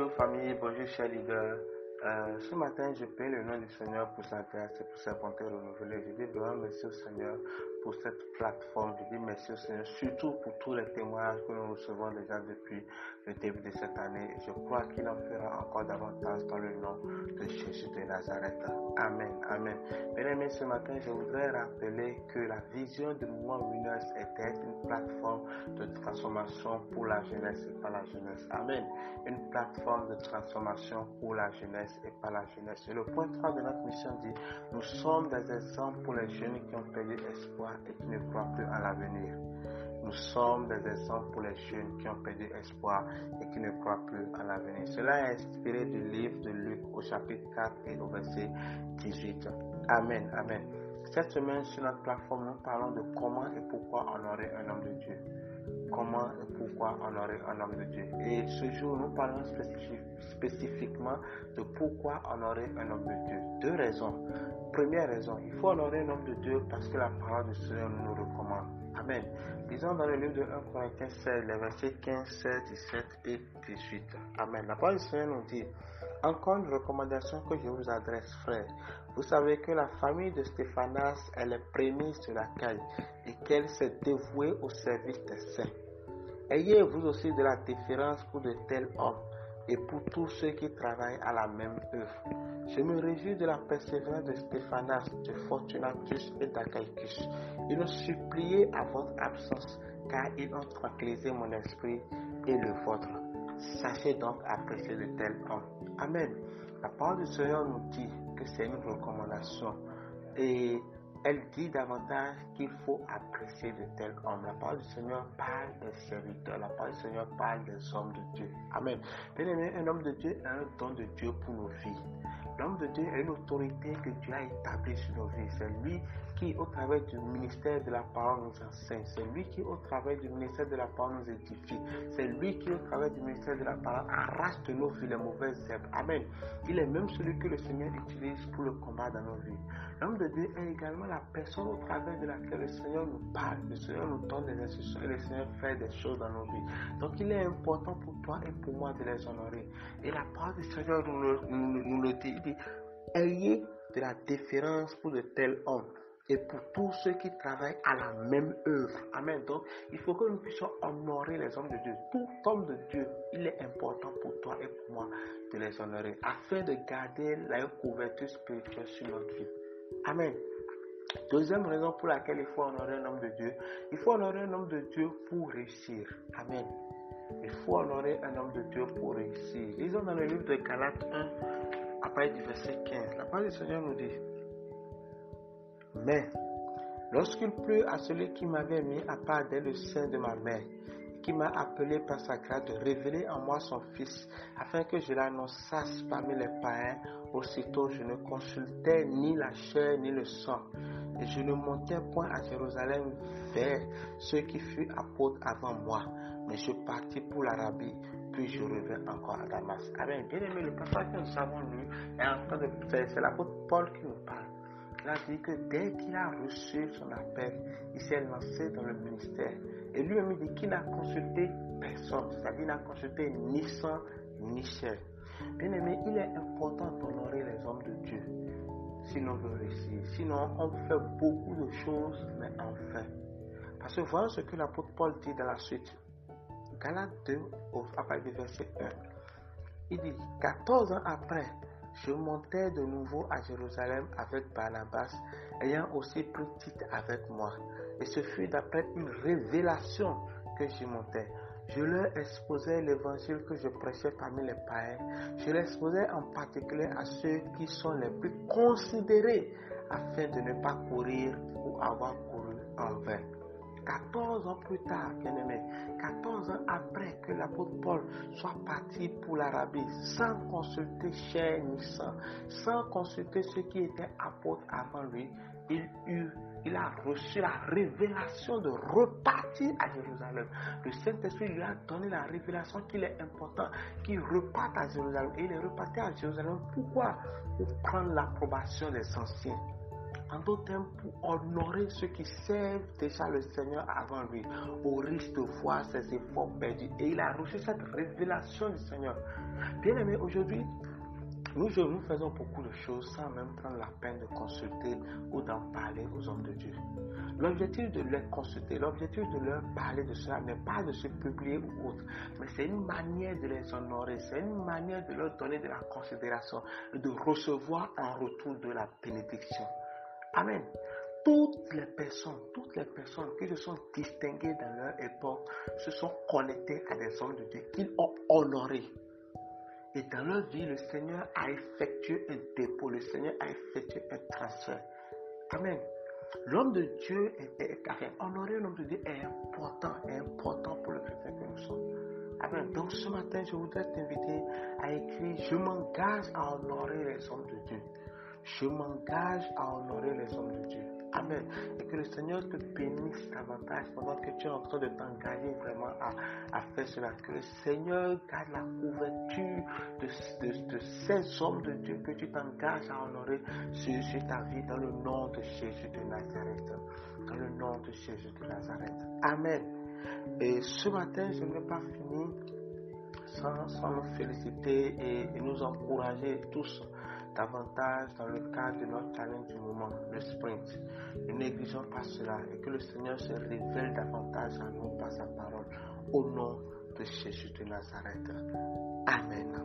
Bonjour famille, bonjour chers leaders. Euh, ce matin, je prie le nom du Seigneur pour sa grâce et pour sa bonté renouvelée. Je dis vraiment merci au Seigneur pour cette plateforme. Je dis merci au Seigneur, surtout pour tous les témoignages que nous recevons déjà depuis le début de cette année. Je crois qu'il en fera encore davantage dans le nom de Jésus de Nazareth. Amen. Amen. Bien ce matin, je voudrais rappeler que la vision de Mouvement Winners était une plateforme de transformation pour la jeunesse et pas la jeunesse. Amen. Une plateforme de transformation pour la jeunesse et pas la jeunesse. Et le point 3 de notre mission dit, nous sommes des exemples pour les jeunes qui ont perdu espoir et qui ne croient plus à l'avenir. Nous sommes des exemples pour les jeunes qui ont perdu espoir et qui ne croient plus à l'avenir. Cela est inspiré du livre de Luc au chapitre 4 et au verset 18. Amen, amen. Cette semaine sur notre plateforme, nous parlons de comment et pourquoi honorer un homme de Dieu. Comment et pourquoi honorer un homme de Dieu. Et ce jour, nous parlons spécifiquement de pourquoi honorer un homme de Dieu. Deux raisons. Première raison, il faut honorer un homme de Dieu parce que la parole du Seigneur nous recommande. Amen. Lisons dans le livre de 1 Corinthiens 16, les versets 15, 16, 17 et 18. Amen. La parole du Seigneur nous dit, encore une recommandation que je vous adresse, frère. Vous savez que la famille de Stéphanas est les prémices de la caille et qu'elle s'est dévouée au service des saints. Ayez vous aussi de la déférence pour de tels hommes et pour tous ceux qui travaillent à la même œuvre. Je me réjouis de la persévérance de Stéphanas, de Fortunatus et d'Achaicus. Ils ont supplié à votre absence, car ils ont tranquillisé mon esprit et le vôtre. Sachez donc apprécier de tels hommes. Amen. La parole du Seigneur nous dit c'est une recommandation. Et elle dit davantage qu'il faut apprécier de tels hommes. La parole du Seigneur parle des serviteurs. La parole du Seigneur parle des hommes de Dieu. Amen. Un homme de Dieu est un don de Dieu pour nos vies. L'homme de Dieu est une autorité que Dieu a établie sur nos vies. C'est lui qui, au travers du ministère de la parole, nous enseigne. C'est lui qui, au travers du ministère de la parole, nous édifie. C'est lui qui, au travers du ministère de la parole, arrache de nos vies les mauvaises herbes. Amen. Il est même celui que le Seigneur utilise pour le combat dans nos vies. L'homme de Dieu est également la personne au travers de laquelle le Seigneur nous parle. Le Seigneur nous donne des instructions et le Seigneur fait des choses dans nos vies. Donc il est important pour toi et pour moi de les honorer. Et la parole du Seigneur nous le, dit. Dit, ayez de la déférence pour de tels hommes et pour tous ceux qui travaillent à la même œuvre. Amen. Donc, il faut que nous puissions honorer les hommes de Dieu. Tout homme de Dieu, il est important pour toi et pour moi de les honorer afin de garder la couverture spirituelle sur notre vie. Amen. Deuxième raison pour laquelle il faut honorer un homme de Dieu, il faut honorer un homme de Dieu pour réussir. Amen. Il faut honorer un homme de Dieu pour réussir. Lisons dans le livre de Galates 1, à partir du verset 15. La parole du Seigneur nous dit Mais lorsqu'il plut à celui qui m'avait mis à part dès le sein de ma mère, qui m'a appelé par sa grâce de révéler en moi son Fils, afin que je l'annonçasse parmi les païens. Aussitôt, je ne consultais ni la chair ni le sang, et je ne montais point à Jérusalem vers ceux qui furent apôtres avant moi, mais je partis pour l'Arabie, puis je reviens encore à Damas. Amen. Bien aimé, le passage que nous avons lu est en train de c'est l'apôtre Paul qui nous parle. Il a dit que dès qu'il a reçu son appel, il s'est lancé dans le ministère. Et lui-même dit qu'il n'a consulté personne, c'est-à-dire n'a consulté ni sang ni chair. Bien aimé, il est important d'honorer les hommes de Dieu, sinon on veut réussir. Sinon, on fait beaucoup de choses, mais en fait. Parce que voilà ce que l'apôtre Paul dit dans la suite. Galates 2, à partir du verset 1. Il dit 14 ans après, je montais de nouveau à Jérusalem avec Barnabas, ayant aussi pris titre avec moi. Et ce fut d'après une révélation que j'y montais. Je leur exposais l'évangile que je prêchais parmi les païens. Je l'exposais en particulier à ceux qui sont les plus considérés afin de ne pas courir ou avoir couru en vain. 14 ans plus tard, bien aimé, 14 ans après que l'apôtre Paul soit parti pour l'Arabie, sans consulter chair ni sang, sans consulter ceux qui étaient apôtres avant lui, il a reçu la révélation de repartir à Jérusalem. Le Saint-Esprit lui a donné la révélation qu'il est important qu'il reparte à Jérusalem. Et il est reparti à Jérusalem. Pourquoi? Pour prendre l'approbation des anciens En d'autres termes, pour honorer ceux qui servent déjà le Seigneur avant lui, au risque de voir ses efforts perdus. Et il a reçu cette révélation du Seigneur. Bien aimé, aujourd'hui, nous, nous faisons beaucoup de choses sans même prendre la peine de consulter ou d'en parler aux hommes de Dieu. L'objectif de les consulter, l'objectif de leur parler de cela n'est pas de se publier ou autre, mais c'est une manière de les honorer, c'est une manière de leur donner de la considération et de recevoir en retour de la bénédiction. Amen. Toutes les personnes, toutes les personnes qui se sont distinguées dans leur époque se sont connectées à des hommes de Dieu qu'ils ont honorés. Et dans leur vie, le Seigneur a effectué un dépôt, le Seigneur a effectué un transfert. Amen. L'homme de Dieu est, est, honorer l'homme de Dieu est important, est important pour le chrétien que nous sommes. Amen. Donc ce matin, je voudrais t'inviter à écrire Je m'engage à honorer les hommes de Dieu. Je m'engage à honorer les hommes de Dieu. Amen. Et que le Seigneur te bénisse davantage pendant que tu es en train de t'engager vraiment à, faire cela. Que le Seigneur garde la couverture de, ces hommes de Dieu que tu t'engages à honorer sur, ta vie dans le nom de Jésus de Nazareth. Dans le nom de Jésus de Nazareth. Amen. Et ce matin, je ne vais pas finir sans, nous féliciter et nous encourager tous davantage dans le cadre de notre challenge du moment, le sprint. Ne négligeons pas cela et que le Seigneur se révèle davantage à nous par sa parole. Au nom de Jésus de Nazareth. Amen.